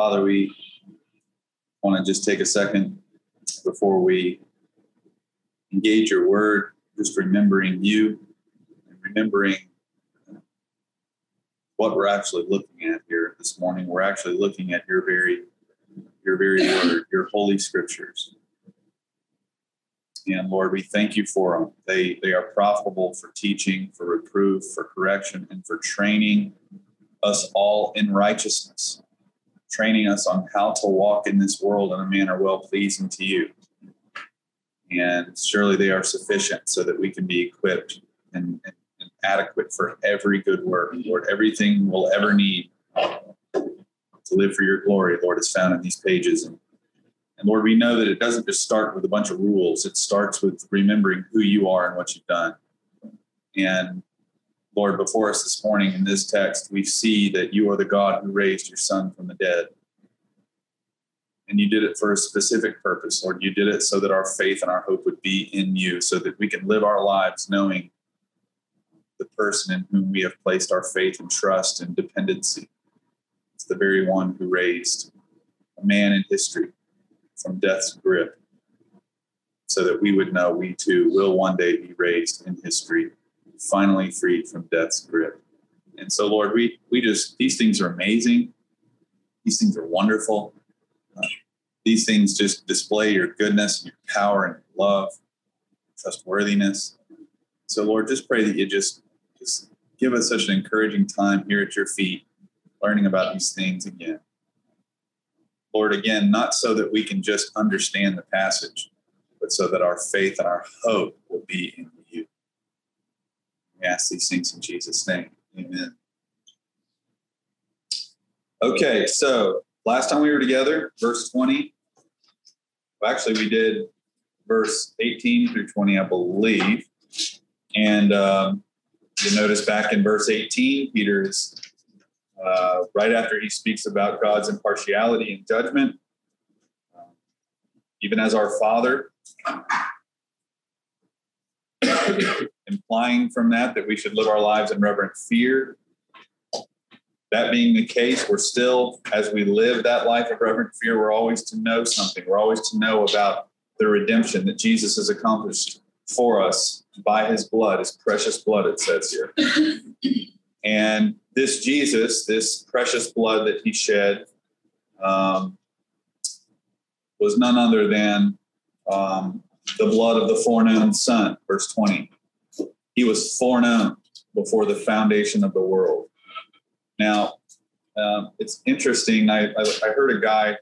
Father, we want to just take a second before we engage your word, just remembering you and remembering what we're actually looking at here this morning. We're actually looking at your very your very word, your holy scriptures. And Lord, we thank you for them. They they are profitable for teaching, for reproof, for correction, and for training us all in righteousness, training us on how to walk in this world in a manner well pleasing to you. And surely they are sufficient so that we can be equipped and, and, adequate for every good work. Lord, everything we'll ever need to live for your glory, Lord, is found in these pages. And, and Lord, we know that it doesn't just start with a bunch of rules, it starts with remembering who you are and what you've done. And Lord, before us this morning in this text, we see that you are the God who raised your son from the dead. And you did it for a specific purpose, Lord. You did it so that our faith and our hope would be in you, so that we can live our lives knowing the person in whom we have placed our faith and trust and dependency. It's the very one who raised a man in history from death's grip, so that we would know we too will one day be raised in history finally freed from death's grip. And so, Lord, we we just these things are amazing. These things are wonderful. Uh, these things just display your goodness and your power and your love, trustworthiness. So, Lord, just pray that you just just give us such an encouraging time here at your feet, learning about these things again. Lord, again, not so that we can just understand the passage, but so that our faith and our hope will be in we ask these things in Jesus' name. Amen. Okay, so last time we were together, verse 20. Well, actually, we did verse 18 through 20, I believe. And um, you notice back in verse 18, Peter is uh, right after he speaks about God's impartiality and judgment, um, even as our Father implying from that that we should live our lives in reverent fear. That being the case, we're still, as we live that life of reverent fear, we're always to know something. We're always to know about the redemption that Jesus has accomplished for us by his blood, his precious blood, it says here. and this Jesus, this precious blood that he shed, um, was none other than um, the blood of the foreknown Son, verse 20. He was foreknown before the foundation of the world. Now, um, it's interesting. I, I, I heard a guy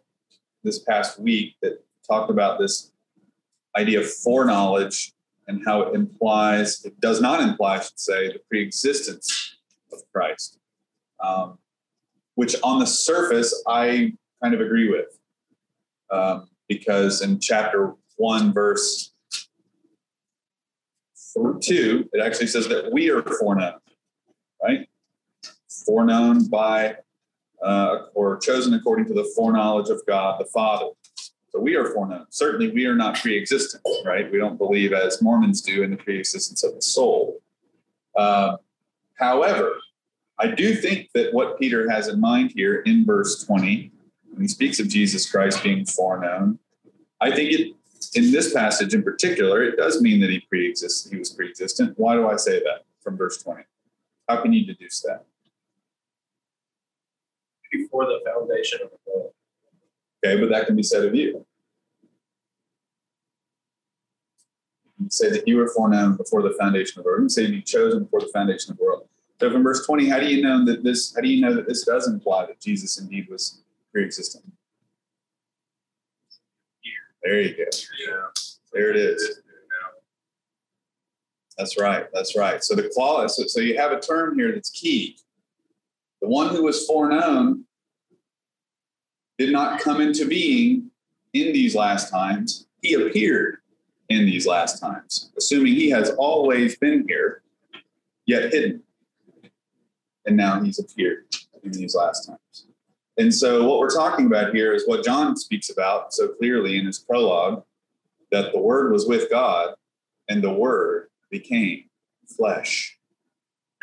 this past week that talked about this idea of foreknowledge and how it implies, it does not imply, I should say, the preexistence of Christ, um, which on the surface I kind of agree with. Um, because in chapter 1, verse 2, it actually says that we are foreknown, right? Foreknown by uh, or chosen according to the foreknowledge of God the Father. So we are foreknown. Certainly, we are not pre-existent, right? We don't believe, as Mormons do, in the pre-existence of the soul. Uh, however, I do think that what Peter has in mind here in verse 20, when he speaks of Jesus Christ being foreknown, I think it in this passage in particular, it does mean that he pre-exists. He was pre-existent. Why do I say that from verse 20? How can you deduce that? Before the foundation of the world. Okay, but that can be said of you. You say that you were foreknown before the foundation of the world. You say you chosen before the foundation of the world. So from verse 20, how do you know that this how do you know that this does imply that Jesus indeed was pre-existent? There you go. Yeah. There it is. That's right. That's right. So the clause, so, so you have a term here that's key. The one who was foreknown did not come into being in these last times. He appeared in these last times, assuming he has always been here, yet hidden. And now he's appeared in these last times. And so, what we're talking about here is what John speaks about so clearly in his prologue that the Word was with God and the Word became flesh.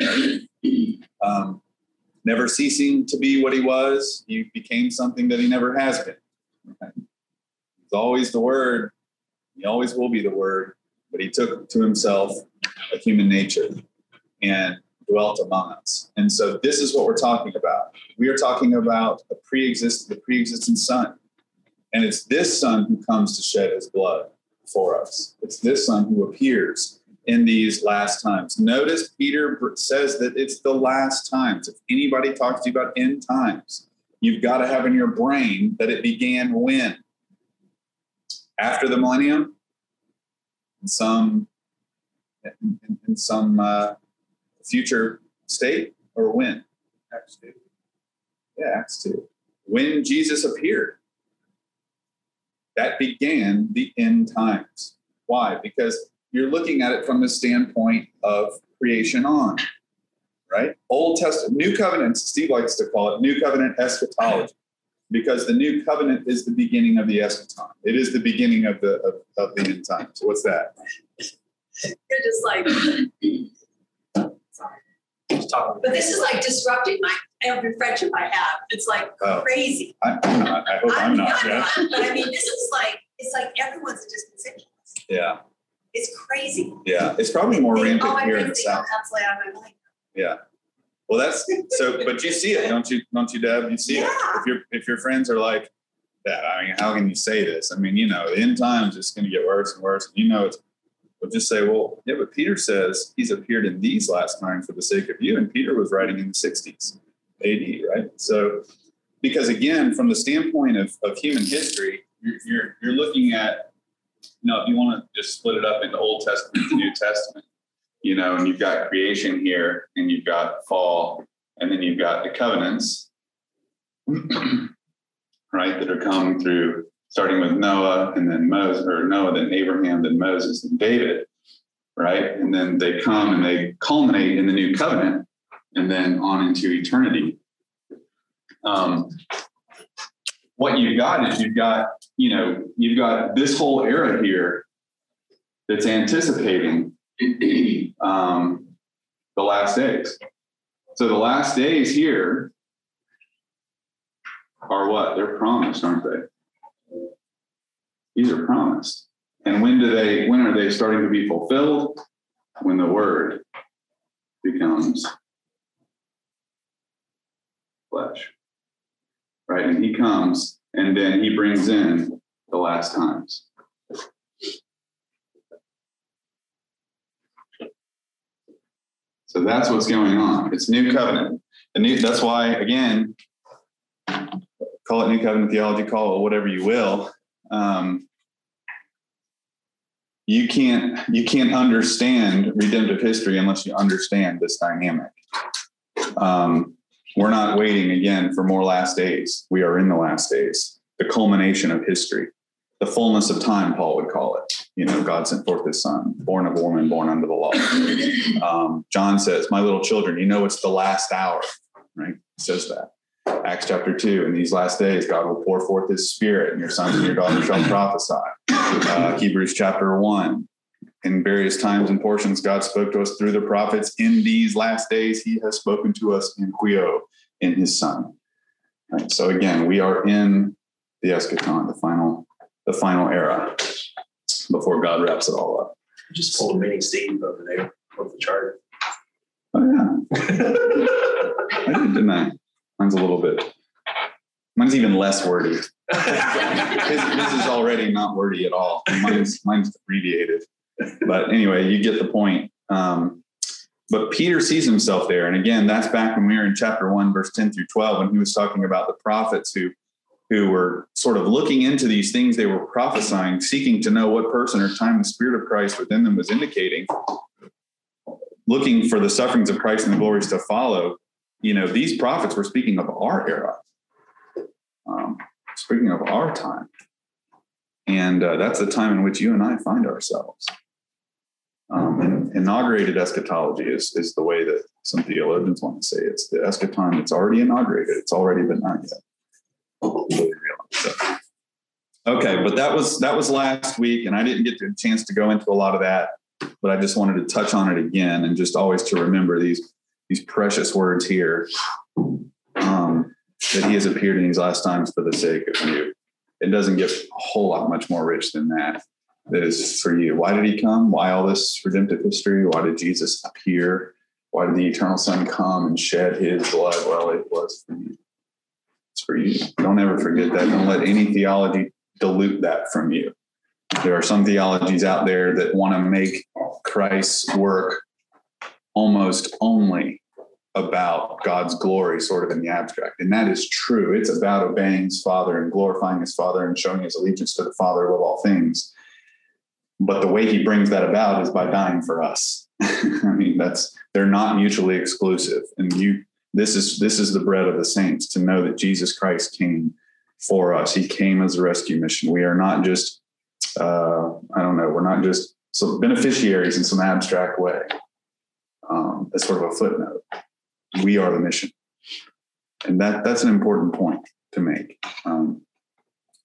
um, never ceasing to be what he was, he became something that he never has been. Right? He's always the Word. He always will be the Word, but he took to himself a human nature and dwelt among us. And so this is what we're talking about. We are talking about a pre-exist the pre-existent Son. And it's this Son who comes to shed his blood for us. It's this Son who appears in these last times. Notice Peter says that it's the last times. If anybody talks to you about end times, you've got to have in your brain that it began when? After the millennium? In some, in, in some uh, future state or when? Acts 2. Yeah, Acts 2. When Jesus appeared, that began the end times. Why? Because you're looking at it from the standpoint of creation on, right? Old Testament, New Covenant, Steve likes to call it New Covenant eschatology, because the New Covenant is the beginning of the eschaton. It is the beginning of the of, of the end times. What's that? You're just like, sorry. Just talking. But this is like disrupting my every friendship I have. It's like Oh. crazy. I, I'm not. I hope I'm not. Yeah. But I mean, this is like, it's like everyone's a dispensationalist. Yeah. It's crazy. Yeah. It's probably more rampant oh, my here in the I'm South. absolutely out of my mind. Yeah. Well, that's so, but you see it, don't you? Don't you, Deb? You see it. Yeah. If your if your friends are like that, I mean, how can you say this? I mean, you know, the end times is going to get worse and worse. And you know, it's. Just say, well, yeah, but Peter says he's appeared in these last times for the sake of you, and Peter was writing in the '60s, AD, right? So, because again, from the standpoint of, of human history, you're, you're you're looking at, you know, if you want to just split it up into Old Testament and New Testament you know, and you've got creation here, and you've got fall, and then you've got the covenants, right, that are come through, starting with Noah, and then Moses, or Noah, then Abraham, then Moses, and David, right, and then they come and they culminate in the new covenant, and then on into eternity. Um, what you've got is you've got, you know, you've got this whole era here that's anticipating um, the last days. So the last days here are what? They're promised, aren't they? These are promised. And when do they, when are they starting to be fulfilled? When the word becomes flesh. Right? And he comes and then he brings in the last times. So that's what's going on. It's new covenant. New that's why again, call it new covenant theology, call it whatever you will. Um, you can't you can't understand redemptive history unless you understand this dynamic. Um, we're not waiting again for more last days. We are in the last days, the culmination of history, the fullness of time. Paul would call it. You know, God sent forth His Son, born of a woman, born under the law. Um, John says, "My little children, you know it's the last hour." Right? He says that. Acts chapter two. In these last days, God will pour forth His Spirit, and your sons and your daughters shall prophesy. Uh, Hebrews chapter one. In various times and portions, God spoke to us through the prophets. In these last days, He has spoken to us in Huio, in His Son. Right? So again, we are in the eschaton, the final, the final era, before God wraps it all up. Just pulled a mini Steve over there off the chart. Oh yeah, I did, didn't I? Mine's a little bit. Mine's even less wordy. His, his is already not wordy at all. Mine's mine's abbreviated. But anyway, you get the point. Um, but Peter sees himself there, and again, that's back when we were in chapter one, verse ten through twelve, when he was talking about the prophets who who were sort of looking into these things they were prophesying, seeking to know what person or time the Spirit of Christ within them was indicating, looking for the sufferings of Christ and the glories to follow. You know, these prophets were speaking of our era, um, speaking of our time. And uh, that's the time in which you and I find ourselves. Um, and inaugurated eschatology is, is the way that some theologians want to say it. it's the eschaton that's already inaugurated. It's already but not yet. So, okay, but that was that was last week, and I didn't get the chance to go into a lot of that, but I just wanted to touch on it again and just always to remember these these precious words here um, that he has appeared in these last times for the sake of you. It doesn't get a whole lot much more rich than that. That is for you. Why did he come? Why all this redemptive history? Why did Jesus appear? Why did the eternal Son come and shed his blood? Well, it was for you. It's for you. Don't ever forget that. Don't let any theology dilute that from you. There are some theologies out there that want to make Christ's work almost only about God's glory, sort of in the abstract. And that is true. It's about obeying his Father and glorifying his Father and showing his allegiance to the Father above all things. But the way he brings that about is by dying for us. I mean, that's they're not mutually exclusive. And you this is this is the bread of the saints to know that Jesus Christ came for us. He came as a rescue mission. We are not just uh, I don't know, we're not just so beneficiaries in some abstract way. Um, as sort of a footnote we are the mission. And that that's an important point to make. Um,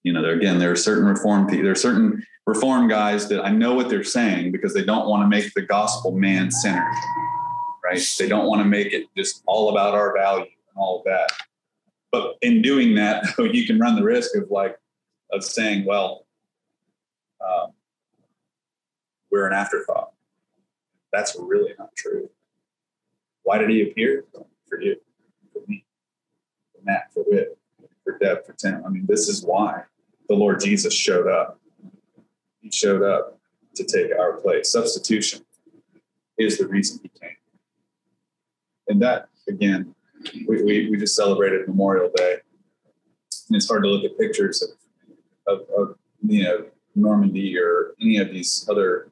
you know, there, again, there are certain reform there are certain reform guys that I know what they're saying because they don't want to make the gospel man centered, right? They don't want to make it just all about our value and all of that. But in doing that, you can run the risk of like of saying, well, um, we're an afterthought. That's really not true. Why did he appear? For you, for me, for Matt, for Whit, for Deb, for Tim. I mean, this is why the Lord Jesus showed up. He showed up to take our place. Substitution is the reason he came. And that, again, we, we, we just celebrated Memorial Day. And it's hard to look at pictures of, of, of you know, Normandy or any of these other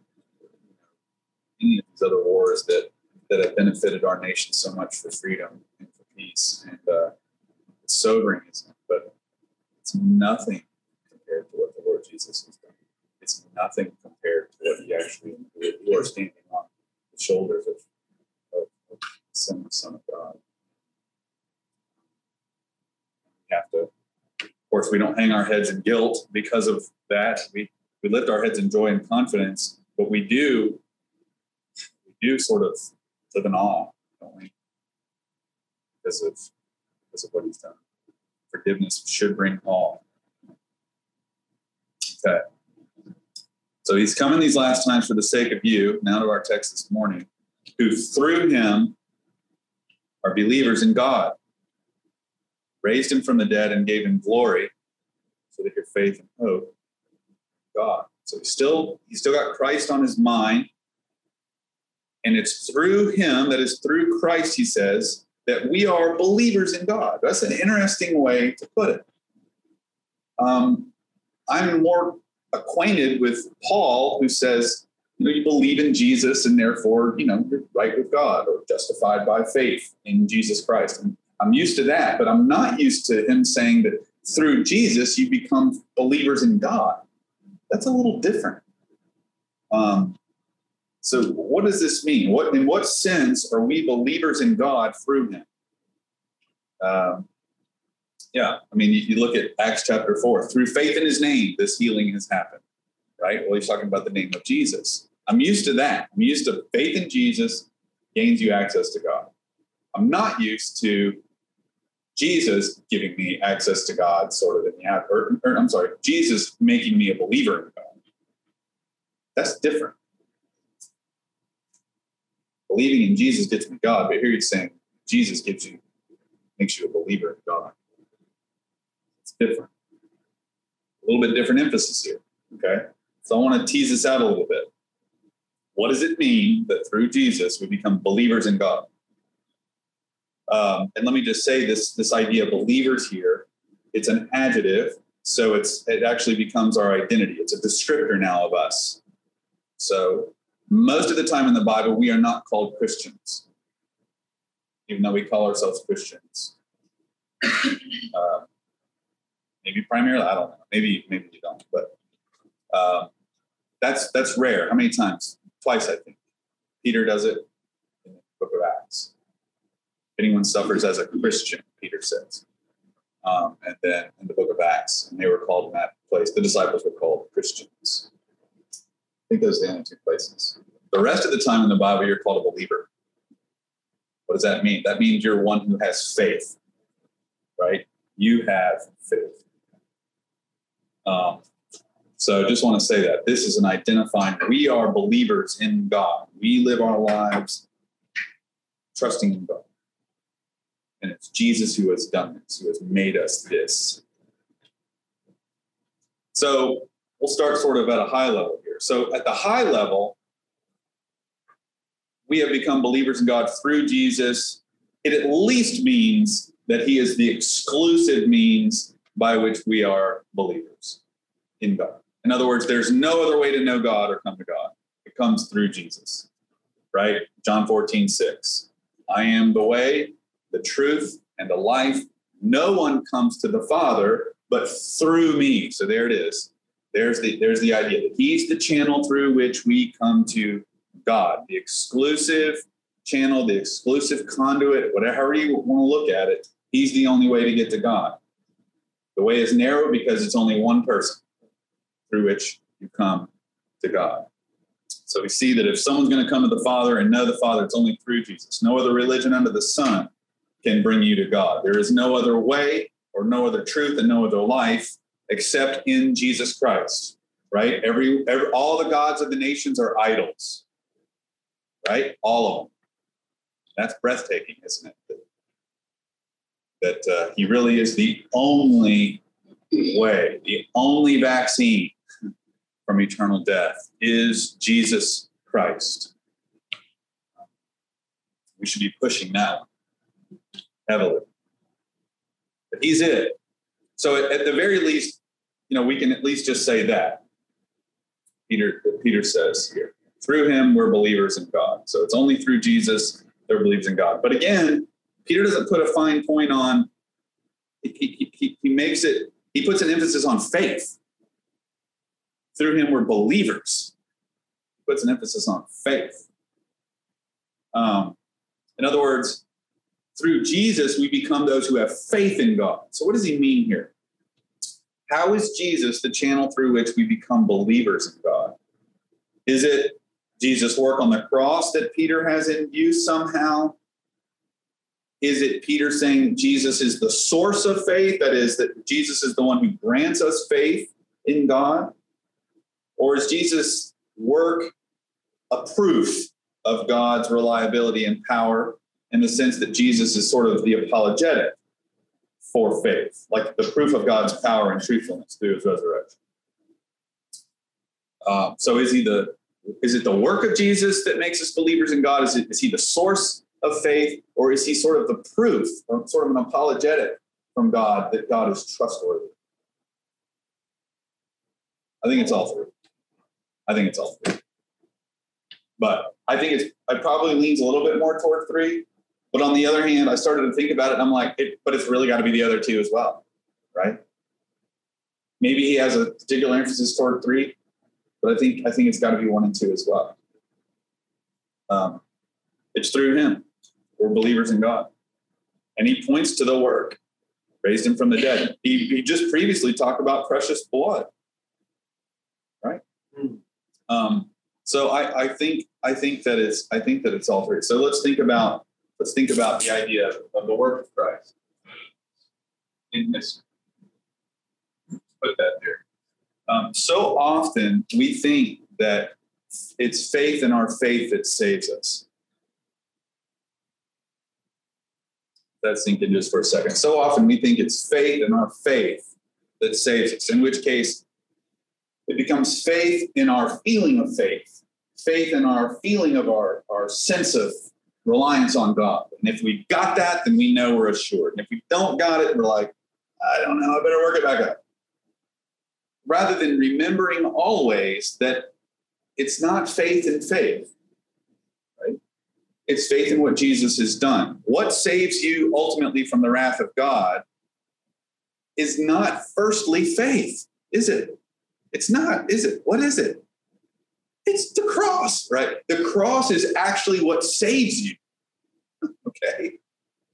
any of these other wars that that have benefited our nation so much for freedom and for peace. And uh, it's sobering, isn't it? But it's nothing compared to what the Lord Jesus has done. It's nothing compared to what he actually did. You are standing on the shoulders of, of, of the Son, of God. We have to, of course, we don't hang our heads in guilt because of that. We, we lift our heads in joy and confidence, but we do, we do sort of live in awe, don't we? Because of because of what he's done. Forgiveness should bring awe. Okay. So he's coming these last times for the sake of you, now to our text this morning, who through him are believers in God, raised him from the dead and gave him glory, so that your faith and hope God. So he's still he's still got Christ on his mind. And it's through him, that is through Christ, he says, that we are believers in God. That's an interesting way to put it. Um, I'm more acquainted with Paul, who says, you know, you believe in Jesus and therefore, you know, you're right with God or justified by faith in Jesus Christ. And I'm used to that, but I'm not used to him saying that through Jesus you become believers in God. That's a little different. Um, so, what does this mean? What in what sense are we believers in God through Him? Um, yeah, I mean, you, you, look at Acts chapter four. Through faith in His name, this healing has happened. Right? Well, he's talking about the name of Jesus. I'm used to that. I'm used to faith in Jesus gains you access to God. I'm not used to Jesus giving me access to God, sort of in the or, or I'm sorry, Jesus making me a believer in God. That's different believing in Jesus gets me God, but here he's saying Jesus gives you, makes you a believer in God. It's different. A little bit different emphasis here. Okay. So I want to tease this out a little bit. What does it mean that through Jesus we become believers in God? Um, and let me just say this this idea of believers here, it's an adjective. So it's it actually becomes our identity. It's a descriptor now of us. So most of the time in the Bible, we are not called Christians, even though we call ourselves Christians. Uh, maybe primarily, I don't know. Maybe maybe you don't, but uh, that's that's rare. How many times? Twice, I think. Peter does it in the Book of Acts. If anyone suffers as a Christian, Peter says, um, and then in the Book of Acts, and they were called in that place. The disciples were called Christians think those the only two places. The rest of the time in the Bible, you're called a believer. What does that mean? That means you're one who has faith, right? You have faith. Um, so just want to say that this is an identifying, we are believers in God. We live our lives trusting in God. And it's Jesus who has done this, who has made us this. So we'll start sort of at a high level. So at the high level, we have become believers in God through Jesus. It at least means that he is the exclusive means by which we are believers in God. In other words, there's no other way to know God or come to God. It comes through Jesus, right? John 14, 6. I am the way, the truth, and the life. No one comes to the Father but through me. So there it is. There's the there's the idea that he's the channel through which we come to God, the exclusive channel, the exclusive conduit, whatever you want to look at it. He's the only way to get to God. The way is narrow because it's only one person through which you come to God. So we see that if someone's going to come to the Father and know the Father, it's only through Jesus. No other religion under the sun can bring you to God. There is no other way or no other truth and no other life except in Jesus Christ. Right? Every, every all the gods of the nations are idols. Right? All of them. That's breathtaking, isn't it? That, that uh, he really is the only way, the only vaccine from eternal death is Jesus Christ. We should be pushing that heavily. But he's it. So at, at the very least, you know, we can at least just say that. Peter, Peter says here, through him we're believers in God. So it's only through Jesus that believes in God. But again, Peter doesn't put a fine point on. He, he, he makes it. He puts an emphasis on faith. Through him we're believers. He puts an emphasis on faith. Um, in other words, through Jesus, we become those who have faith in God. So, what does he mean here? How is Jesus the channel through which we become believers in God? Is it Jesus' work on the cross that Peter has in view somehow? Is it Peter saying Jesus is the source of faith? That is, that Jesus is the one who grants us faith in God? Or is Jesus' work a proof of God's reliability and power in the sense that Jesus is sort of the apologetic for faith, like the proof of God's power and truthfulness through his resurrection. Uh, so is he the is it the work of Jesus that makes us believers in God? Is, it, is he the source of faith, or is he sort of the proof, or sort of an apologetic from God that God is trustworthy? I think it's all three. I think it's all three. But I think it's it probably leans a little bit more toward three but on the other hand, I started to think about it and I'm like, it, but it's really got to be the other two as well, right? Maybe he has a particular emphasis toward three, but I think I think it's got to be one and two as well. Um, it's through him. We're believers in God. And he points to the work, raised him from the dead. He, he just previously talked about precious blood, right? Mm. Um, so I, I think I think that it's I think that it's all three. So let's think about let's think about the idea of the work of Christ in this. Put that there. Um, so often we think that it's faith in our faith that saves us. Let's think in just for a second. So often we think it's faith in our faith that saves us, in which case it becomes faith in our feeling of faith, faith in our feeling of our, our sense of reliance on God. And if we got that, then we know we're assured. And if we don't got it, we're like, I don't know, I better work it back up. Rather than remembering always that it's not faith in faith, right? It's faith in what Jesus has done. What saves you ultimately from the wrath of God is not firstly faith, is it? It's not, is it? What is it? It's the cross, right? The cross is actually what saves you. okay?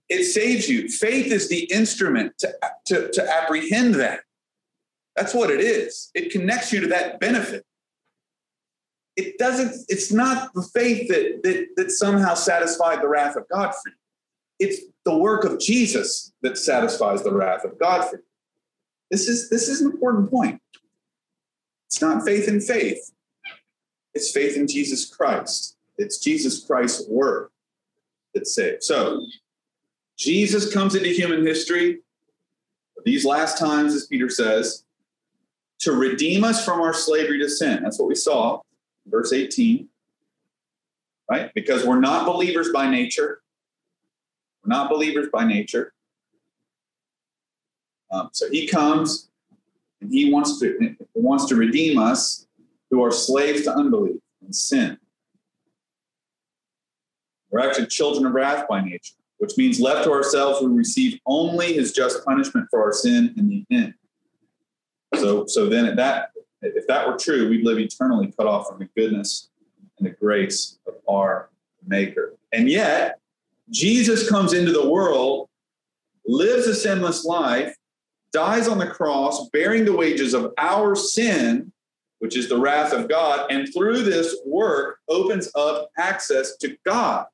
It saves you. Faith is the instrument to, to, to apprehend that. That's what it is. It connects you to that benefit. It doesn't, it's not the faith that, that, that somehow satisfied the wrath of God for you. it's the work of Jesus that satisfies the wrath of God for you. This is this is an important point. It's not faith in faith. It's faith in Jesus Christ. It's Jesus Christ's work that saves. So Jesus comes into human history these last times, as Peter says, to redeem us from our slavery to sin. That's what we saw, verse 18. Right? Because we're not believers by nature. We're not believers by nature. Um, so he comes and he wants to wants to redeem us who are slaves to unbelief and sin. We're actually children of wrath by nature, which means left to ourselves, we receive only his just punishment for our sin in the end. So, so then at that if that were true, we'd live eternally cut off from the goodness and the grace of our Maker. And yet, Jesus comes into the world, lives a sinless life, dies on the cross, bearing the wages of our sin, which is the wrath of God, and through this work opens up access to God.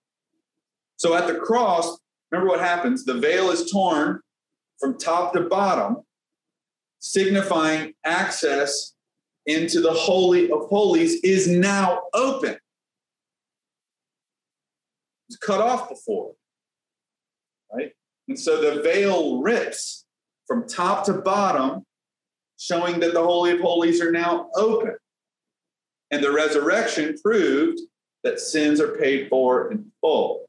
So at the cross, remember what happens? The veil is torn from top to bottom, signifying access into the Holy of Holies is now open. It's cut off before, right? And so the veil rips from top to bottom, showing that the Holy of Holies are now open. And the resurrection proved that sins are paid for in full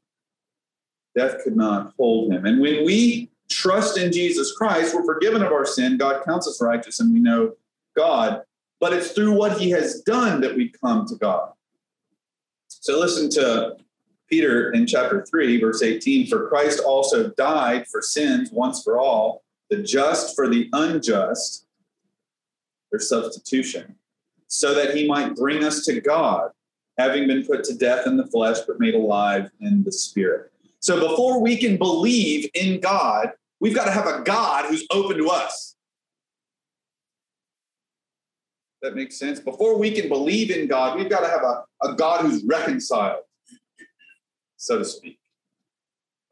death could not hold him. And when we trust in Jesus Christ, we're forgiven of our sin. God counts us righteous and we know God. But it's through what he has done that we come to God. So listen to Peter in chapter 3, verse 18 For Christ also died for sins once for all, the just for the unjust, substitution, so that he might bring us to God, having been put to death in the flesh, but made alive in the spirit. So before we can believe in God, we've got to have a God who's open to us. That makes sense. Before we can believe in God, we've got to have a, a God who's reconciled, so to speak.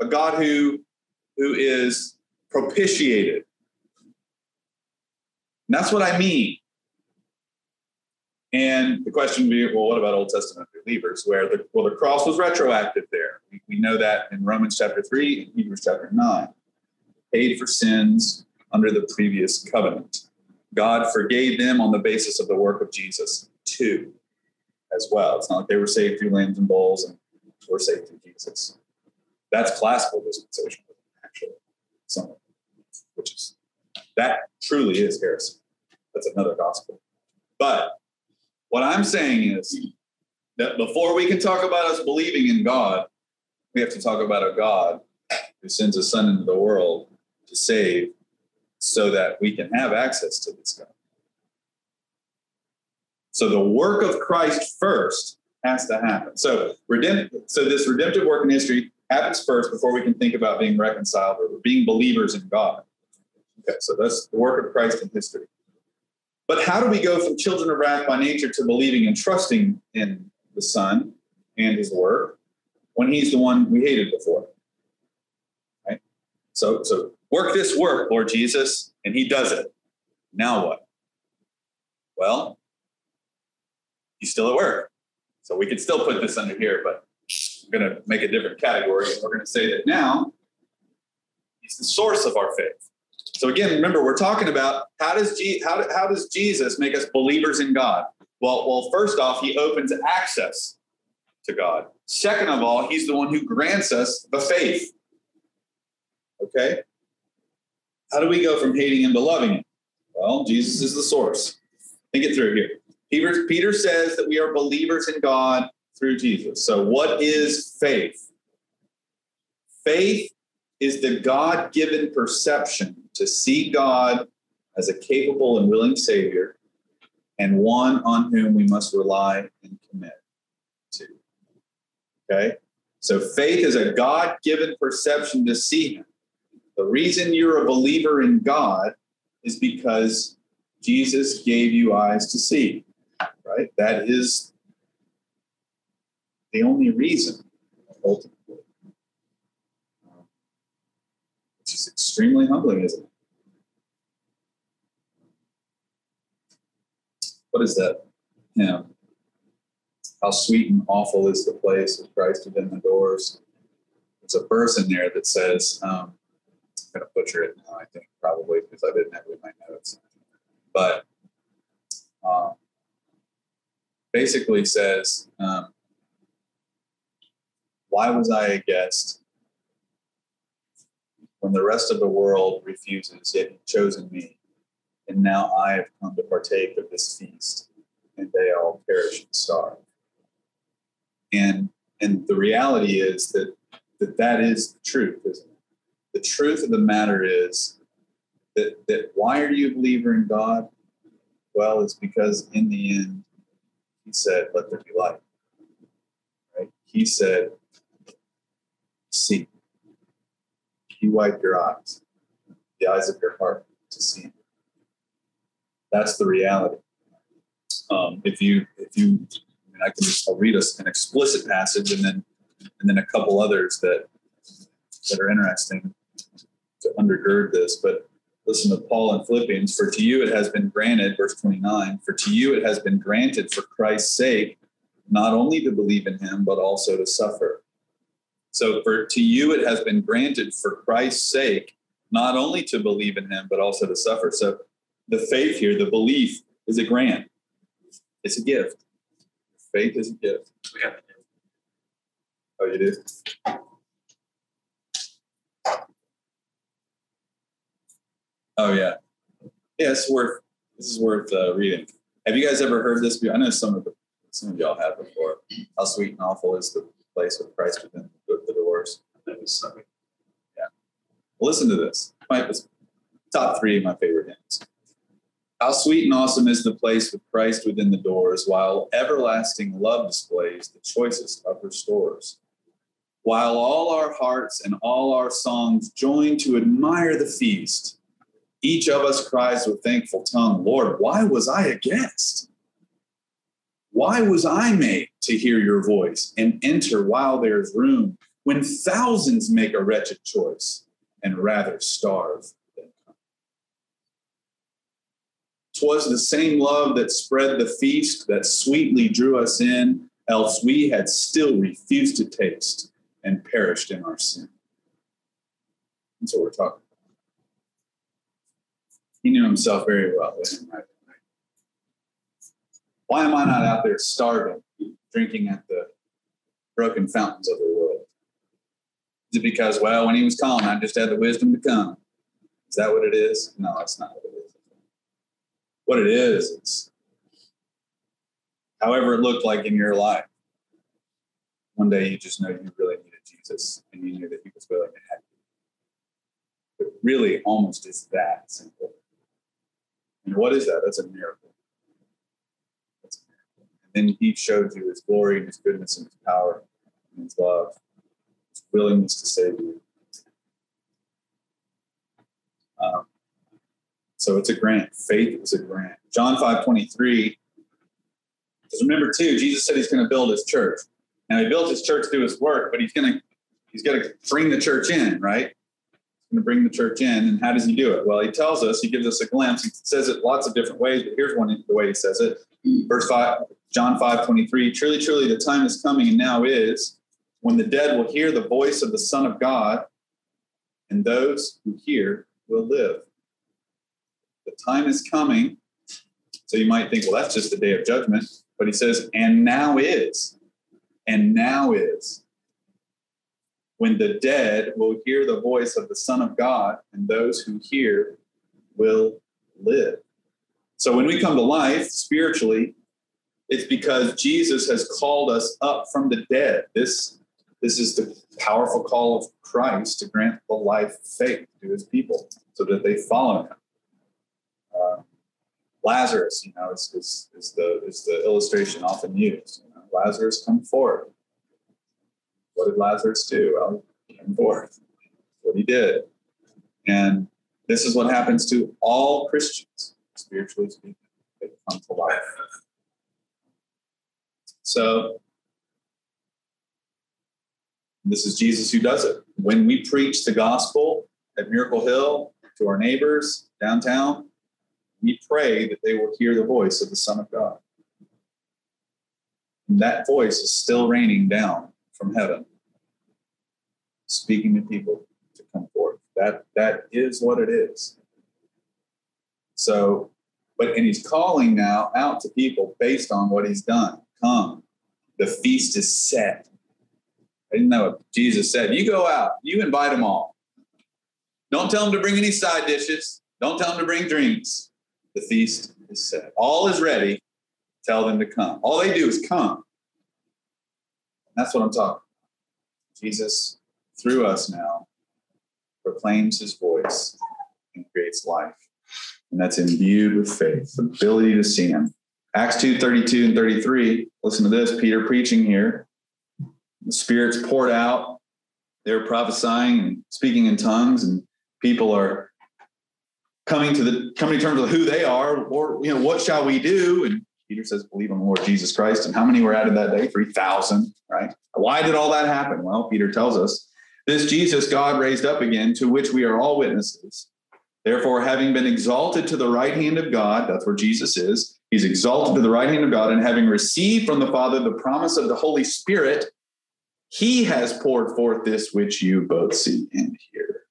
A God who, who is propitiated. And that's what I mean. And the question would be, well, what about Old Testament believers? Where the well, the cross was retroactive there. We, we know that in Romans chapter three and Hebrews chapter nine. Paid for sins under the previous covenant. God forgave them on the basis of the work of Jesus too, as well. It's not like they were saved through lambs and bulls and were saved through Jesus. That's classical dispensationalism, actually. Some, which is that truly is heresy. That's another gospel. But what I'm saying is that before we can talk about us believing in God, we have to talk about a God who sends a son into the world to save so that we can have access to this God. So the work of Christ first has to happen. So redemptive, so this redemptive work in history happens first before we can think about being reconciled or being believers in God. Okay, so that's the work of Christ in history. But how do we go from children of wrath by nature to believing and trusting in the Son and his work when he's the one we hated before? Right? So, so work this work, Lord Jesus, and he does it. Now what? Well, he's still at work. So we could still put this under here, but I'm going to make a different category. We're going to say that now he's the source of our faith. So again, remember, we're talking about how does, G, how, how does Jesus make us believers in God? Well, well, first off, he opens access to God. Second of all, he's the one who grants us the faith. Okay? How do we go from hating him to loving him? Well, Jesus is the source. Think it through here. Peter, Peter says that we are believers in God through Jesus. So, what is faith? Faith is the God given perception to see God as a capable and willing Savior and one on whom we must rely and commit to. Okay? So faith is a God given perception to see Him. The reason you're a believer in God is because Jesus gave you eyes to see, right? That is the only reason, ultimately. It's extremely humbling, isn't it? What is that hymn? How sweet and awful is the place with Christ within the doors. There's a verse in there that says, um, I'm going to butcher it now, I think, probably, because I didn't have it in my notes. But um, basically says, um, Why was I a guest when the rest of the world refuses, yet you've chosen me? And now I have come to partake of this feast, and they all perish and starve. And and the reality is that that, that is the truth, isn't it? The truth of the matter is that that why are you a believer in God? Well, it's because in the end, he said, Let there be light. Right? He said, See. He wiped your eyes, the eyes of your heart to see. That's the reality. Um, if you, if you, I, mean, I can I'll read us an explicit passage and then, and then a couple others that that are interesting to undergird this. But listen to Paul in Philippians. For to you it has been granted, verse 29. For to you it has been granted for Christ's sake, not only to believe in Him but also to suffer. So for to you it has been granted for Christ's sake, not only to believe in Him but also to suffer. So the faith here, the belief, is a grant. It's a gift. Faith is a gift. We have it. Oh, you do? Oh yeah, yeah. It's worth. This is worth uh, reading. Have you guys ever heard this? I know some of the, some of y'all have before. How sweet and awful is the place of Christ within the, the doors. That was something. Well, listen to this. My top three of my favorite hymns. How sweet and awesome is the place with Christ within the doors, while everlasting love displays the choicest of her stores. While all our hearts and all our songs join to admire the feast, each of us cries with thankful tongue, Lord, why was I a guest? Why was I made to hear your voice and enter while there's room when thousands make a wretched choice and rather starve than come? Twas the same love that spread the feast that sweetly drew us in, else we had still refused to taste and perished in our sin. That's what we're talking about. He knew himself very well. Why am I not out there starving, drinking at the broken fountains of the world? Is it because, well, when he was calling, I just had the wisdom to come? Is that what it is? No, that's not what it is. What it is, is however it looked like in your life. One day you just know you really needed Jesus and you knew that he was willing to help you. It really almost is that simple. And what is that? That's a miracle. That's a miracle. And then he showed you his glory and his goodness and his power and his love, willingness to save you. Um, so it's a grant. Faith is a grant. John 5 23. Because remember too, Jesus said he's going to build his church. Now he built his church through his work, but he's going to he's going to bring the church in, right? He's going to bring the church in, and how does he do it? Well, he tells us, he gives us a glimpse. He says it lots of different ways, but here's one the way he says it. Verse five, John 5, 23. Truly, truly, the time is coming, and now is, when the dead will hear the voice of the Son of God, and those who hear will live. The time is coming. So you might think, well, that's just the day of judgment. But he says, and now is. And now is. When the dead will hear the voice of the Son of God, and those who hear will live. So when we come to life spiritually, it's because Jesus has called us up from the dead. This, this is the powerful call of Christ to grant the life faith to his people so that they follow him. Uh, Lazarus, you know, is, is, is, the, is the illustration often used. You know, Lazarus, come forth. What did Lazarus do? Well, he came forth. What he did. And this is what happens to all Christians, spiritually speaking. They come to life. So, this is Jesus who does it. When we preach the gospel, at Miracle Hill, to our neighbors downtown, we pray that they will hear the voice of the Son of God. And that voice is still raining down from heaven, speaking to people to come forth. That that is what it is. So, but and he's calling now out to people based on what he's done. Come, the feast is set. I didn't know what Jesus said. You go out, you invite them all. Don't tell them to bring any side dishes. Don't tell them to bring drinks. The feast is set. All is ready. Tell them to come. All they do is come. That's what I'm talking about. Jesus, through us now, proclaims his voice and creates life. And that's imbued with faith, ability to see him. Acts 2 32 and 33. Listen to this Peter preaching here. The Spirit's poured out. They're prophesying and speaking in tongues, and people are coming to the coming to terms with who they are, or you know, what shall we do? And Peter says, believe on the Lord Jesus Christ. And how many were added that day? 3,000, right? Why did all that happen? Well, Peter tells us this Jesus God raised up again, to which we are all witnesses. Therefore, having been exalted to the right hand of God, that's where Jesus is, he's exalted to the right hand of God, and having received from the Father the promise of the Holy Spirit, he has poured forth this which you both see and hear.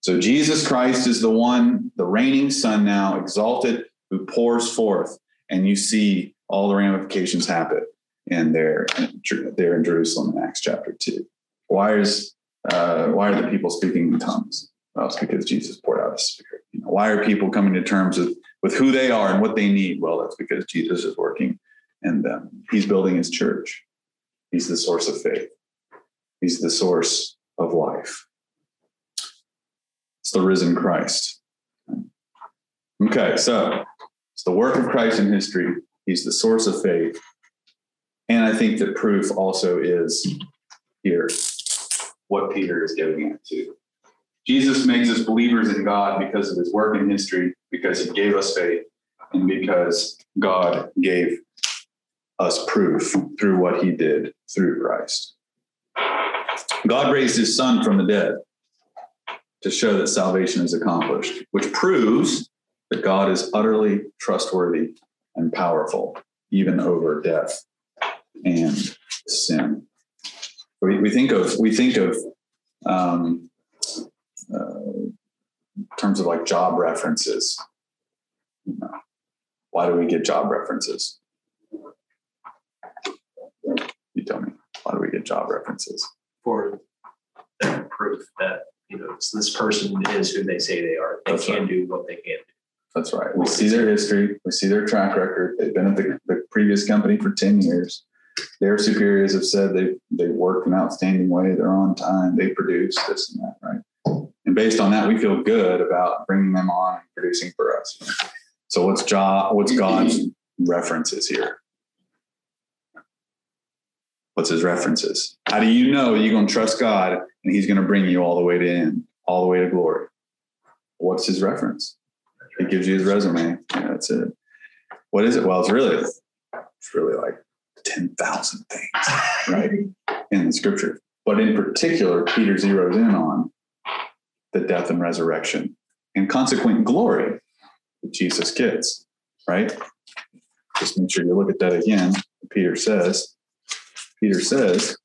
So Jesus Christ is the one, the reigning Son now, exalted, who pours forth, and you see all the ramifications happen in there, there in Jerusalem in Acts chapter two. Why is uh, why are the people speaking in tongues? Well, it's because Jesus poured out His Spirit. You know, why are people coming to terms with with who they are and what they need? Well, that's because Jesus is working, and um, He's building His church. He's the source of faith. He's the source of life. It's the risen Christ. Okay, so it's the work of Christ in history. He's the source of faith. And I think that proof also is here what Peter is getting at too. Jesus makes us believers in God because of his work in history, because he gave us faith, and because God gave us proof through what he did through Christ. God raised his son from the dead to show that salvation is accomplished, which proves that God is utterly trustworthy and powerful, even over death and sin. We, we think of we think of um, uh, terms of like job references. You know, why do we get job references? You tell me. Why do we get job references? For that proof that, you know, this person is who they say they are. They That's can right. do what they can do. That's right. We see their history. We see their track record. They've been at the, the previous company for 10 years. Their superiors have said they they work an outstanding way. They're on time. They produce this and that, right? And based on that, we feel good about bringing them on and producing for us. So what's job? What's God's references here? What's his references? How do you know you're going to trust God and He's going to bring you all the way to end, all the way to glory? What's his reference? He gives you his resume. Yeah, that's it. What is it? Well, it's really it's really like ten thousand things, right, in the scripture. But in particular, Peter zeroes in on the death and resurrection and consequent glory that Jesus gets, right? Just make sure you look at that again. Peter says, Peter says,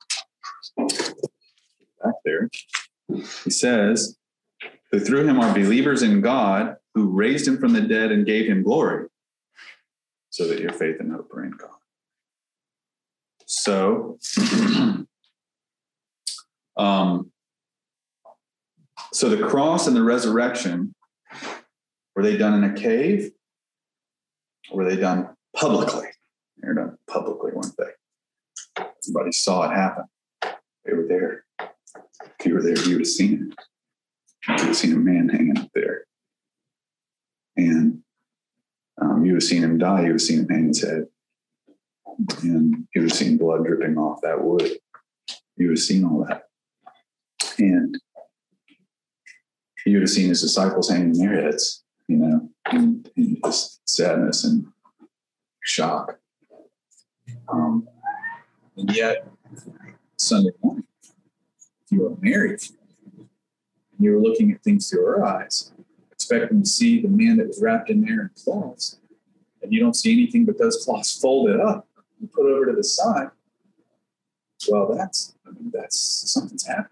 back there, he says, who through him are believers in God, who raised him from the dead and gave him glory, so that your faith and hope are in God. So, um, so the cross and the resurrection were they done in a cave? Or were they done publicly? They were done publicly, weren't they? Everybody saw it happen. They were there. If you were there, you would have seen it. You would have seen a man hanging up there. And um, you would have seen him die. You would have seen him hang his head. And you would have seen blood dripping off that wood. You would have seen all that. And you would have seen his disciples hanging their heads, you know, in, in just sadness and shock. Um, and yet, Sunday morning, if you are Mary, and you were looking at things through her eyes, expecting to see the man that was wrapped in there in cloths, and you don't see anything but those cloths folded up and put over to the side. Well, that's I mean, that's something's happened.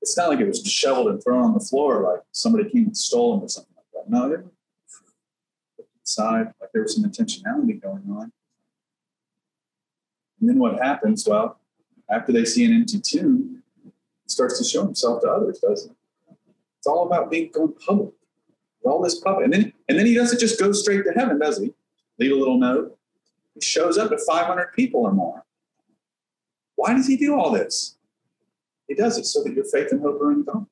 It's not like it was disheveled and thrown on the floor like somebody came and stole them or something like that. No, they were put to the side like there was some intentionality going on. And then what happens? Well, after they see an empty tomb, it starts to show himself to others, doesn't it? It's all about being going public. All this public. And then and then he doesn't just go straight to heaven, does he? Leave a little note. He shows up to 500 people or more. Why does he do all this? He does it so that your faith and hope are in God.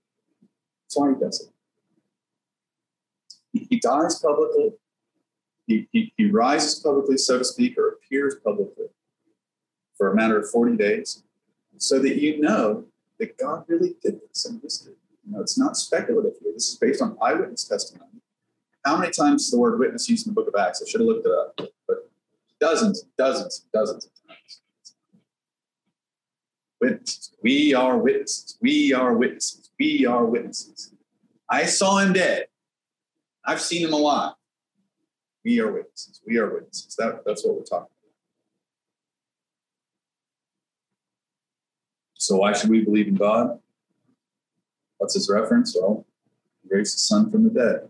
That's why he does it. He, he dies publicly. He, he, he rises publicly, so to speak, or appears publicly for a matter of 40 days so that you know that God really did this in history. You know, it's not speculative here. This is based on eyewitness testimony. How many times is the word witness used in the book of Acts? I should have looked it up, but dozens, dozens, dozens of times. Witnesses. We are witnesses. We are witnesses. We are witnesses. I saw him dead. I've seen him alive. We are witnesses. We are witnesses. That, that's what we're talking about. So why should we believe in God? What's his reference? Well, he raised his son from the dead.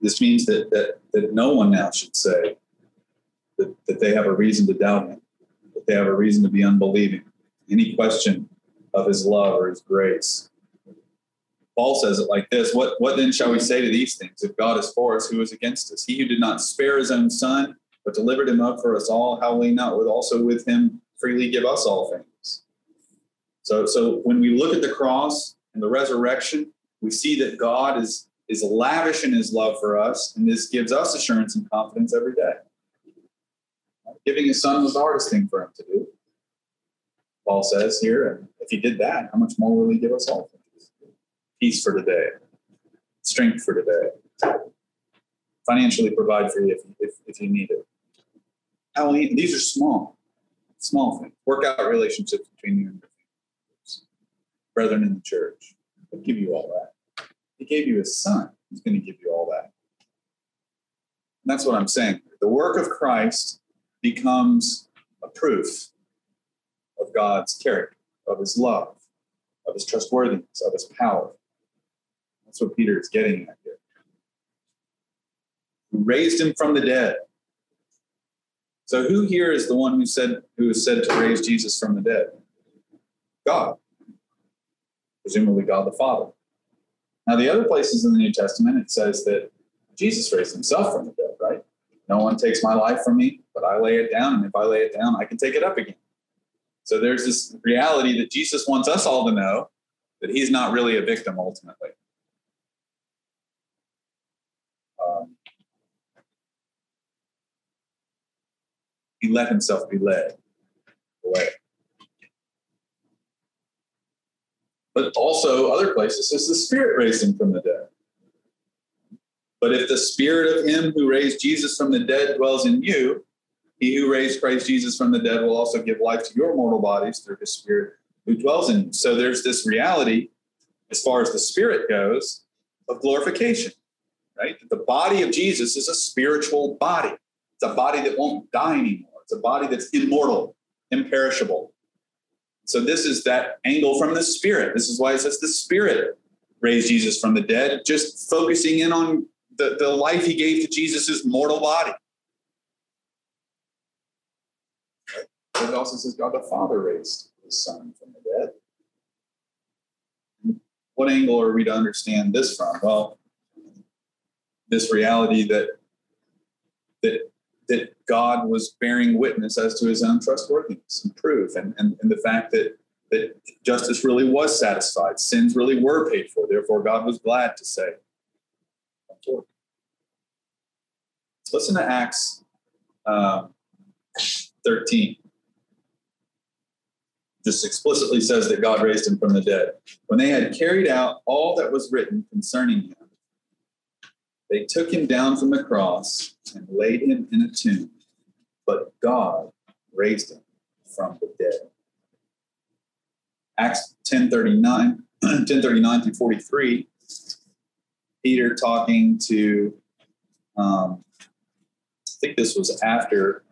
This means that, that, that no one now should say that, that they have a reason to doubt him, that they have a reason to be unbelieving. Any question of his love or his grace. Paul says it like this what, what then shall we say to these things? If God is for us, who is against us? He who did not spare his own son, but delivered him up for us all, how will he not with also with him freely give us all things? So, so when we look at the cross and the resurrection, we see that God is, is lavish in his love for us, and this gives us assurance and confidence every day. Giving his son was the hardest thing for him to do. Paul says here, if he did that, how much more will he give us all things? Peace for today, strength for today, financially provide for you if, if, if you need it. These are small, small things. Work out relationships between you and your family, brethren in the church. He'll give you all that. He gave you his son. He's going to give you all that. And that's what I'm saying. The work of Christ becomes a proof of God's character, of his love, of his trustworthiness, of his power. That's what Peter is getting at here. Who raised him from the dead. So who here is the one who said who is said to raise Jesus from the dead? God. Presumably God the Father. Now the other places in the New Testament it says that Jesus raised himself from the dead, right? No one takes my life from me, but I lay it down, and if I lay it down, I can take it up again. So there's this reality that Jesus wants us all to know that he's not really a victim ultimately. Um, he let himself be led away. But also, other places says the Spirit raised him from the dead. But if the Spirit of him who raised Jesus from the dead dwells in you, he who raised Christ Jesus from the dead will also give life to your mortal bodies through his Spirit who dwells in you. So there's this reality, as far as the Spirit goes, of glorification, right? The body of Jesus is a spiritual body. It's a body that won't die anymore. It's a body that's immortal, imperishable. So this is that angle from the Spirit. This is why it says the Spirit raised Jesus from the dead, just focusing in on the, the life he gave to Jesus' mortal body. Right? It also says God the Father raised his Son from the dead. What angle are we to understand this from? Well, this reality that that that God was bearing witness as to his own trustworthiness and proof, and, and, and the fact that, that justice really was satisfied, sins really were paid for. Therefore, God was glad to say, Listen to Acts uh, 13. This explicitly says that God raised him from the dead. When they had carried out all that was written concerning him, they took him down from the cross and laid him in a tomb, but God raised him from the dead. Acts 1039, 1039 through 43, Peter talking to, um, I think this was after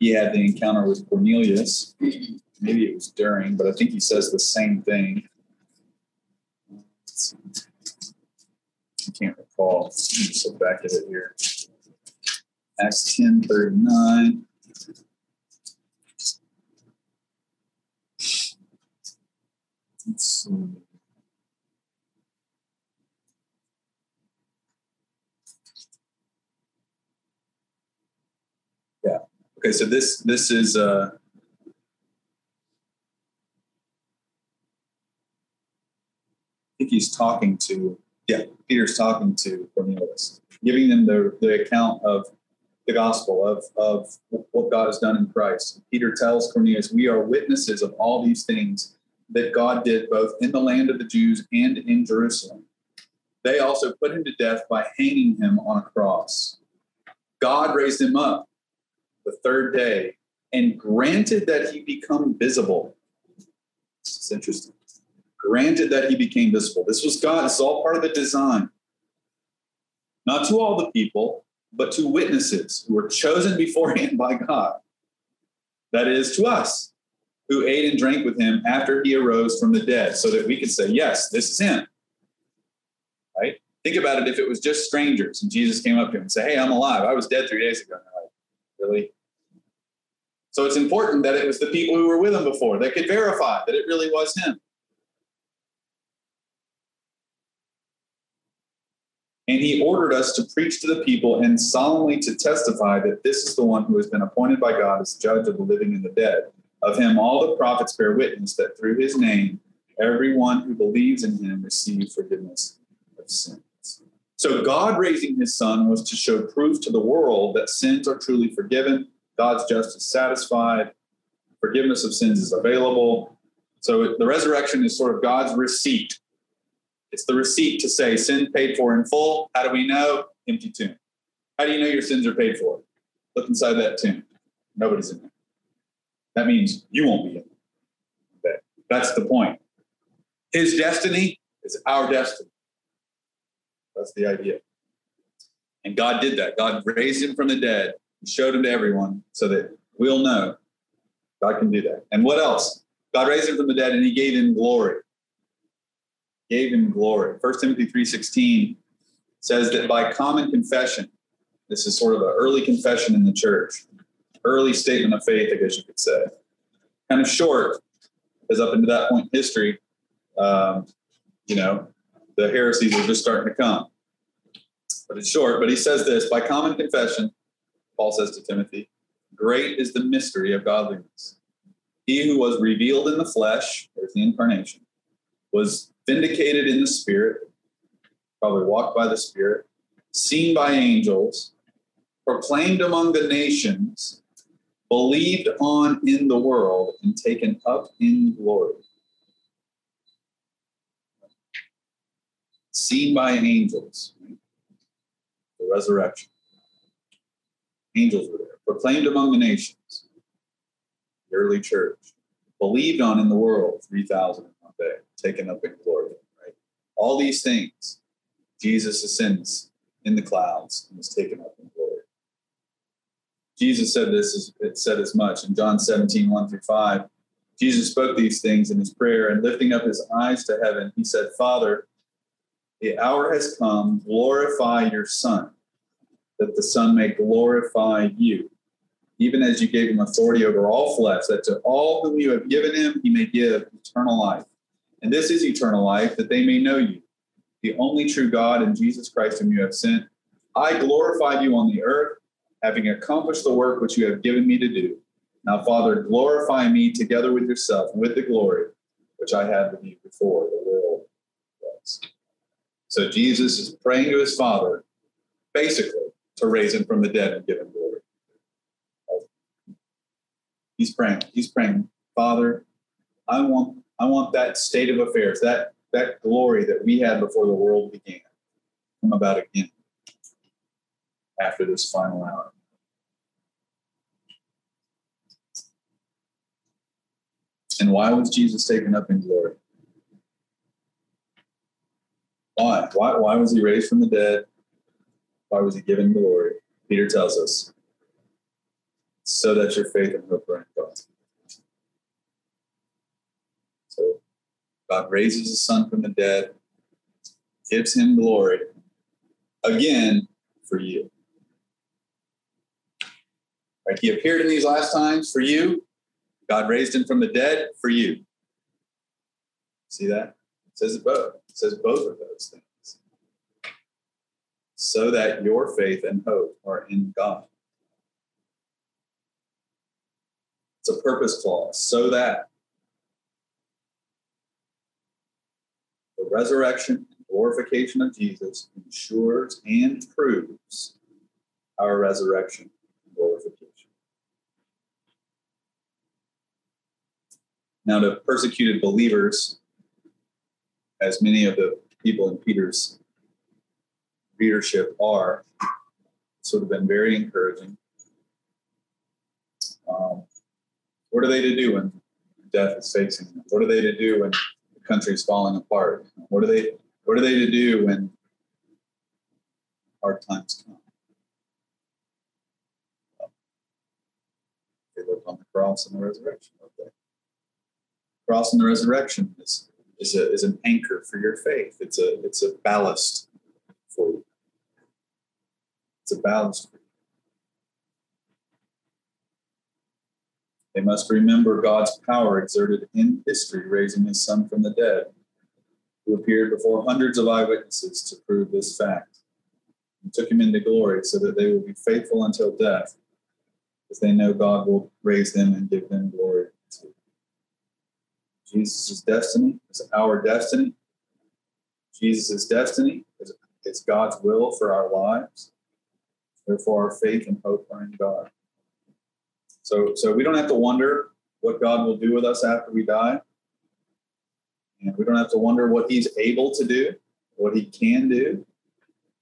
he had the encounter with Cornelius. Maybe it was during, but I think he says the same thing. I can't recall. Let me just look back at it here. Acts 10 39. Let's see. Yeah. Okay. So this this is uh, I think he's talking to yeah Peter's talking to Cornelius, giving them the the account of the gospel of of what God has done in Christ. Peter tells Cornelius, "We are witnesses of all these things." that God did both in the land of the Jews and in Jerusalem. They also put him to death by hanging him on a cross. God raised him up the third day and granted that he become visible. It's interesting. Granted that he became visible. This was God. Is all part of the design. Not to all the people, but to witnesses who were chosen beforehand by God. That is to us who ate and drank with him after he arose from the dead, so that we could say, Yes, this is him. Right? Think about it if it was just strangers and Jesus came up to him and said, Hey, I'm alive. I was dead three days ago. Like, really? So it's important that it was the people who were with him before that could verify that it really was him. And he ordered us to preach to the people and solemnly to testify that this is the one who has been appointed by God as judge of the living and the dead. Of him, all the prophets bear witness that through his name, everyone who believes in him receives forgiveness of sins. So, God raising his son was to show proof to the world that sins are truly forgiven, God's justice satisfied, forgiveness of sins is available. So, the resurrection is sort of God's receipt. It's the receipt to say sin paid for in full. How do we know? Empty tomb. How do you know your sins are paid for? Look inside that tomb. Nobody's in there. That means you won't be in it. That's the point. His destiny is our destiny. That's the idea. And God did that. God raised him from the dead and showed him to everyone so that we'll know God can do that. And what else? God raised him from the dead and he gave him glory. Gave him glory. 1 Timothy 3:16 says that by common confession, this is sort of an early confession in the church early statement of faith, I guess you could say. Kind of short, because up into that point in history, um, you know, the heresies were just starting to come. But it's short, but he says this by common confession, Paul says to Timothy, great is the mystery of godliness. He who was revealed in the flesh, there's the incarnation, was vindicated in the spirit, probably walked by the spirit, seen by angels, proclaimed among the nations, believed on in the world and taken up in glory. Seen by angels, the resurrection. Angels were there, proclaimed among the nations, the early church, believed on in the world, 3,000 in one day, taken up in glory, right? All these things, Jesus ascends in the clouds and is taken up in glory. Jesus said this, it said as much in John 17, 1 through 5. Jesus spoke these things in his prayer, and lifting up his eyes to heaven, he said, Father, the hour has come, glorify your Son, that the Son may glorify you, even as you gave him authority over all flesh, that to all whom you have given him, he may give eternal life. And this is eternal life, that they may know you, the only true God and Jesus Christ whom you have sent. I glorified you on the earth having accomplished the work which you have given me to do. Now, Father, glorify me together with yourself with the glory which I had with you before the world was. So Jesus is praying to his Father, basically, to raise him from the dead and give him glory. He's praying. He's praying, Father, I want I want that state of affairs, that that glory that we had before the world began, come about again after this final hour. And why was Jesus taken up in glory? Why? Why, why was he raised from the dead? Why was he given glory? Peter tells us, so that your faith and hope are in God. So God raises his son from the dead, gives him glory, again for you. Right? He appeared in these last times for you. God raised him from the dead for you. See that? It says both. It says both of those things. So that your faith and hope are in God. It's a purpose clause. So that the resurrection and glorification of Jesus ensures and proves our resurrection and glorification. Now, to persecuted believers, as many of the people in Peter's readership are, sort of been very encouraging. Um, what are they to do when death is facing them? What are they to do when the country is falling apart? What are they What are they to do when hard times come? They look on the cross and the resurrection. Okay. Cross and the resurrection is is, a, is an anchor for your faith. It's a it's a ballast for you. It's a ballast for you. They must remember God's power exerted in history, raising his son from the dead, who appeared before hundreds of eyewitnesses to prove this fact, and took him into glory so that they will be faithful until death, as they know God will raise them and give them glory. Jesus' destiny is our destiny. Jesus' destiny is, is God's will for our lives. Therefore, our faith and hope are in God. So, so we don't have to wonder what God will do with us after we die. And we don't have to wonder what he's able to do, what he can do.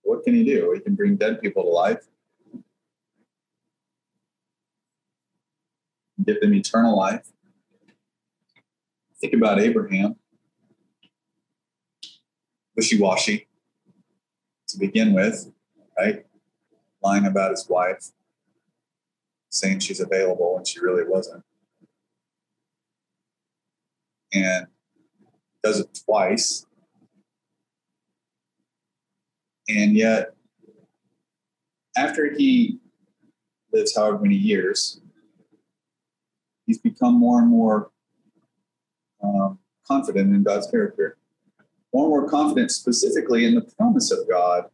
What can he do? He can bring dead people to life, give them eternal life. Think about Abraham. Wishy washy to begin with, right? Lying about his wife saying she's available when she really wasn't. And does it twice. And yet, after he lives however many years, he's become more and more um, confident in God's character, more and more confident specifically in the promise of God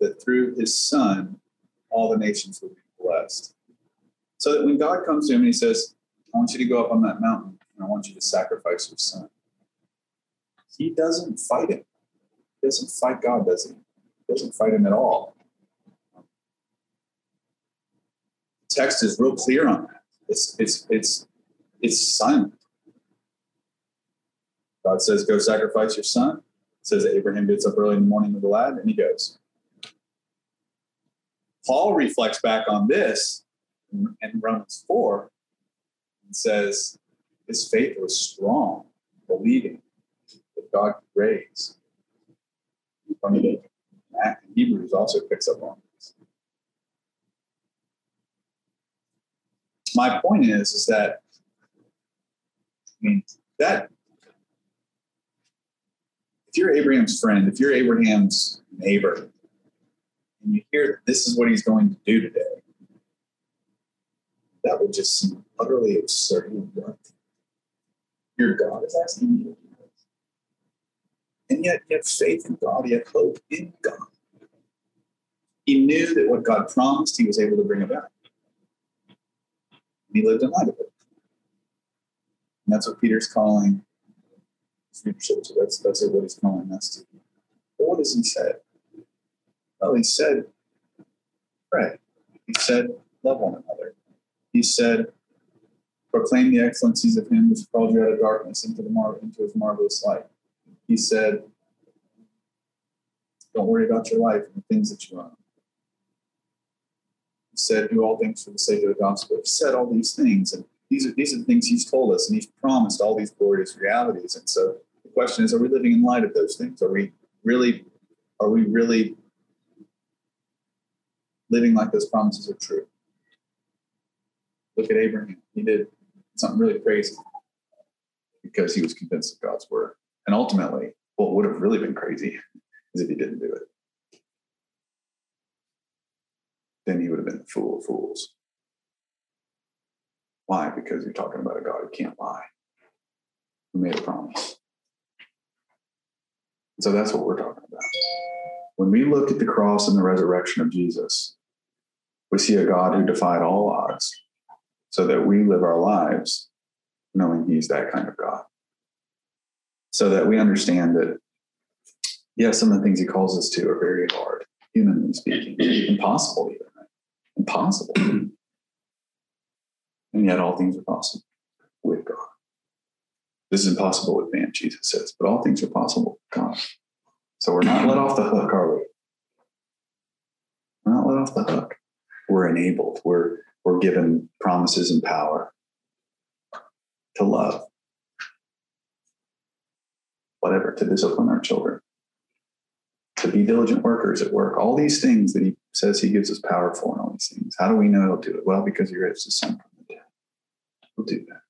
that through his son, all the nations will be blessed. So that when God comes to him and he says, I want you to go up on that mountain and I want you to sacrifice your son, he doesn't fight him. He doesn't fight God, does he? He doesn't fight him at all. The text is real clear on that. It's it's it's it's silent. God says, Go sacrifice your son. It says that Abraham gets up early in the morning with the lad and he goes. Paul reflects back on this in Romans 4 and says his faith was strong, believing that God could raise. From the Hebrews also picks up on this. My point is, is that I mean that if you're Abraham's friend, if you're Abraham's neighbor, and you hear this is what he's going to do today, that would just seem utterly absurd. What your God is asking you to do this. And yet, you have faith in God, you have hope in God. He knew that what God promised, he was able to bring about. And he lived in light of it. And that's what Peter's calling leadership. That's that's what he's calling us to. But what has he said? Well, he said, pray. He said, love one another. He said, proclaim the excellencies of him who called you out of darkness into the mar- into his marvelous light. He said, don't worry about your life and the things that you own. He said, do all things for the sake of the gospel. He said all these things. And, These are these are the things He's told us, and He's promised all these glorious realities. And so the question is, are we living in light of those things? Are we really, are we really living like those promises are true? Look at Abraham. He did something really crazy because he was convinced of God's word. And ultimately, what would have really been crazy is if he didn't do it. Then he would have been the fool of fools. Why? Because you're talking about a God who can't lie, who made a promise. So that's what we're talking about. When we look at the cross and the resurrection of Jesus, we see a God who defied all odds so that we live our lives knowing He's that kind of God. So that we understand that, yeah, some of the things He calls us to are very hard, humanly speaking, impossible even. Impossible. and yet all things are possible with God. This is impossible with man, Jesus says, but all things are possible with God. So we're not let off the hook, are we? We're not let off the hook. We're enabled. We're we're given promises and power to love, whatever, to discipline our children, to be diligent workers at work. All these things that he says he gives us power for, and all these things. How do we know he'll do it? Well, because he raised his son from the dead. He'll do that.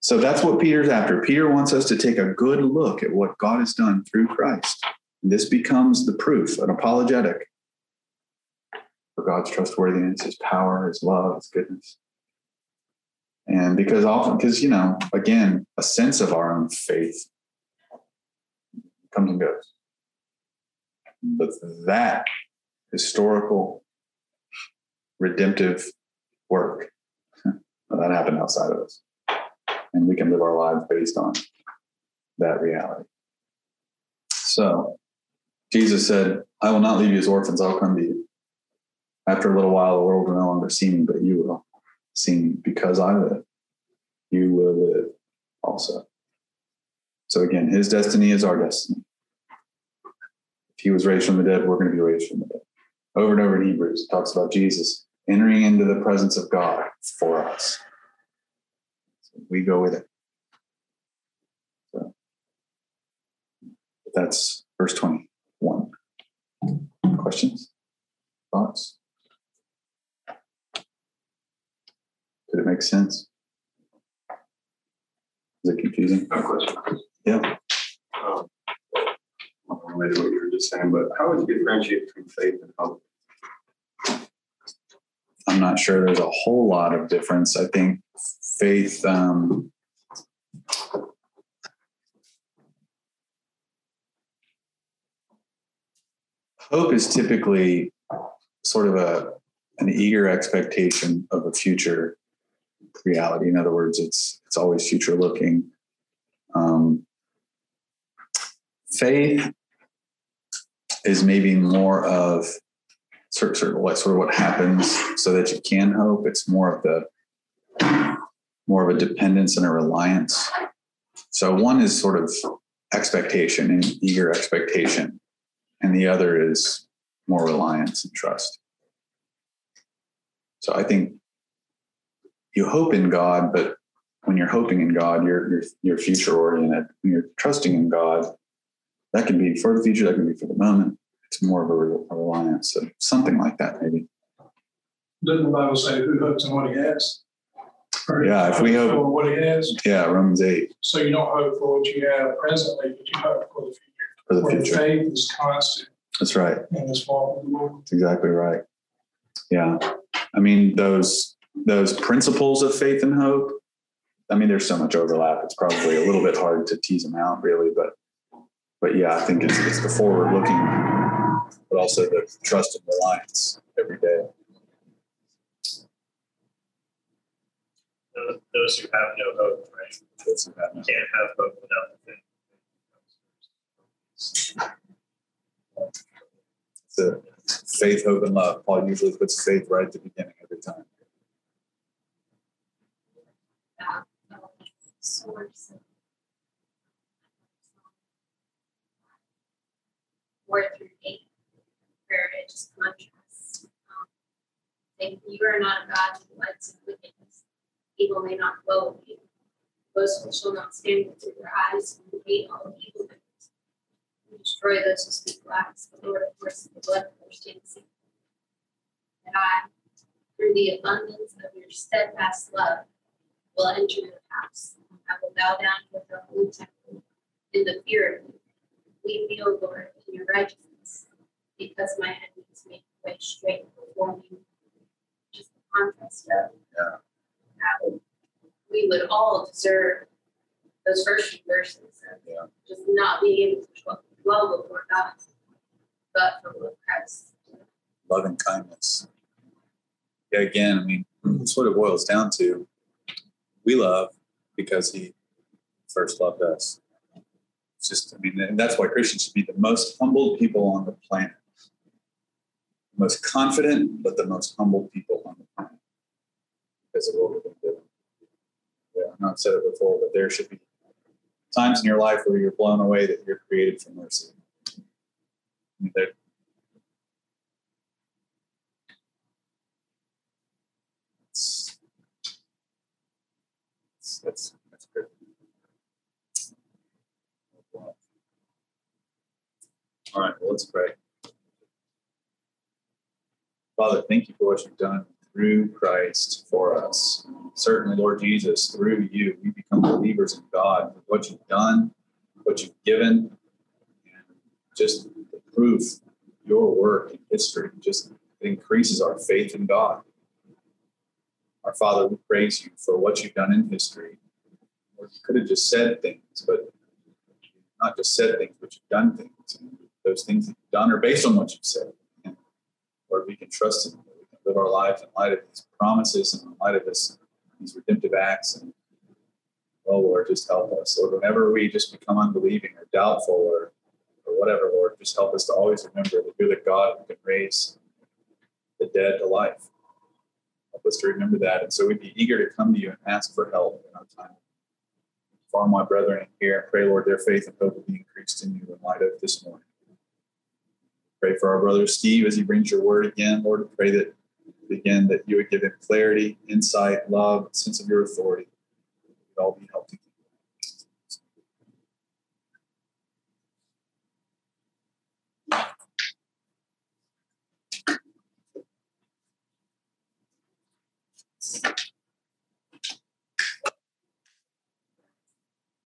So that's what Peter's after. Peter wants us to take a good look at what God has done through Christ. This becomes the proof, an apologetic for God's trustworthiness, his power, his love, his goodness. And because often, because, you know, again, a sense of our own faith comes and goes. But that historical, redemptive work, that happened outside of us. And we can live our lives based on that reality. So Jesus said, I will not leave you as orphans, I'll come to you. After a little while, the world will no longer see me, but you will see me because I live. You will live also. So again, his destiny is our destiny. If he was raised from the dead, we're going to be raised from the dead. Over and over in Hebrews, it talks about Jesus entering into the presence of God for us. So we go with it. So that's verse 21. Questions? Thoughts? Did it make sense? Is it confusing? No question. Yeah. Um, Related to what you were just saying, but how would you differentiate between faith and hope? I'm not sure there's a whole lot of difference. I think faith, um, hope is typically sort of a an eager expectation of a future reality. In other words, it's it's always future looking. Um, faith is maybe more of sort, of what sort of what happens so that you can hope. It's more of the more of a dependence and a reliance. So one is sort of expectation and eager expectation, and the other is more reliance and trust. So I think you hope in God, but when you're hoping in God, you're you're, you're future oriented. When you're trusting in God, that can be for the future, that can be for the moment. It's more of a, reliance, so something like that, maybe. Doesn't the Bible say who hopes in what he has? Or Yeah, if we hope- For what he has, Yeah, Romans eight so you don't hope for what you have presently, but you hope for the future. for the Where future. faith is constant That's right. in this walk with the Lord. That's exactly right. Yeah, I mean those those principles of faith and hope. I mean, there's so much overlap. It's probably a little bit hard to tease them out, really. But but yeah, I think it's it's the forward looking, but also the trust and reliance every day. Those- Those who have no hope, right? That's what that You means. can't have hope without the faith. the faith, hope, and love. Paul usually puts faith right at the beginning every time. Source. Four through eight, where it just contrasts um, you, are not a God who lets wickedness. Evil may not dwell with you. Boastful shall not stand before your eyes, and hate all evil doers. You destroy those who speak lies, the Lord of course the bloodthirsty and seek. And I, through the abundance of your steadfast love, will enter your house. I will bow down with the holy temple in the fear of you. Lead me, O Lord, in your righteousness, because my enemies make way straight before me. Just the contrast of Yeah. how we would all deserve those first few verses of Yeah. just not being able to dwell- before God, but for Christ. loving kindness. Yeah, again, I mean, that's what it boils down to. We love because he first loved us. It's just, I mean, and that's why Christians should be the most humbled people on the planet. Most confident, but the most humble people on the planet. Because of what we've been given. Yeah, I've not said it before, but there should be times in your life where you're blown away that you're created for mercy. I mean, there- It's, it's- that's that's good. All right, well, let's pray. Father, thank you for what you've done through Christ for us. Certainly, Lord Jesus, through you, we become believers in God. What you've done, what you've given, and just the proof, your work in history, just increases our faith in God. Our Father, we praise you for what you've done in history. Lord, you could have just said things, but not just said things, but you've done things. And those things that you've done are based on what you've said. And Lord, we can trust in you. We can live our lives in light of these promises and in light of this, these redemptive acts. And oh, Lord, just help us. Lord, whenever we just become unbelieving or doubtful or, or whatever, Lord, just help us to always remember that you're the God who can raise the dead to life. Help us to remember that. And so we'd be eager to come to you and ask for help in our time. For my brethren here, pray, Lord, their faith and hope will be increased in you in light of this morning. Pray for our brother Steve as he brings your word again. Lord, pray that again that you would give him clarity, insight, love, sense of your authority. We'd all be helped. Yes.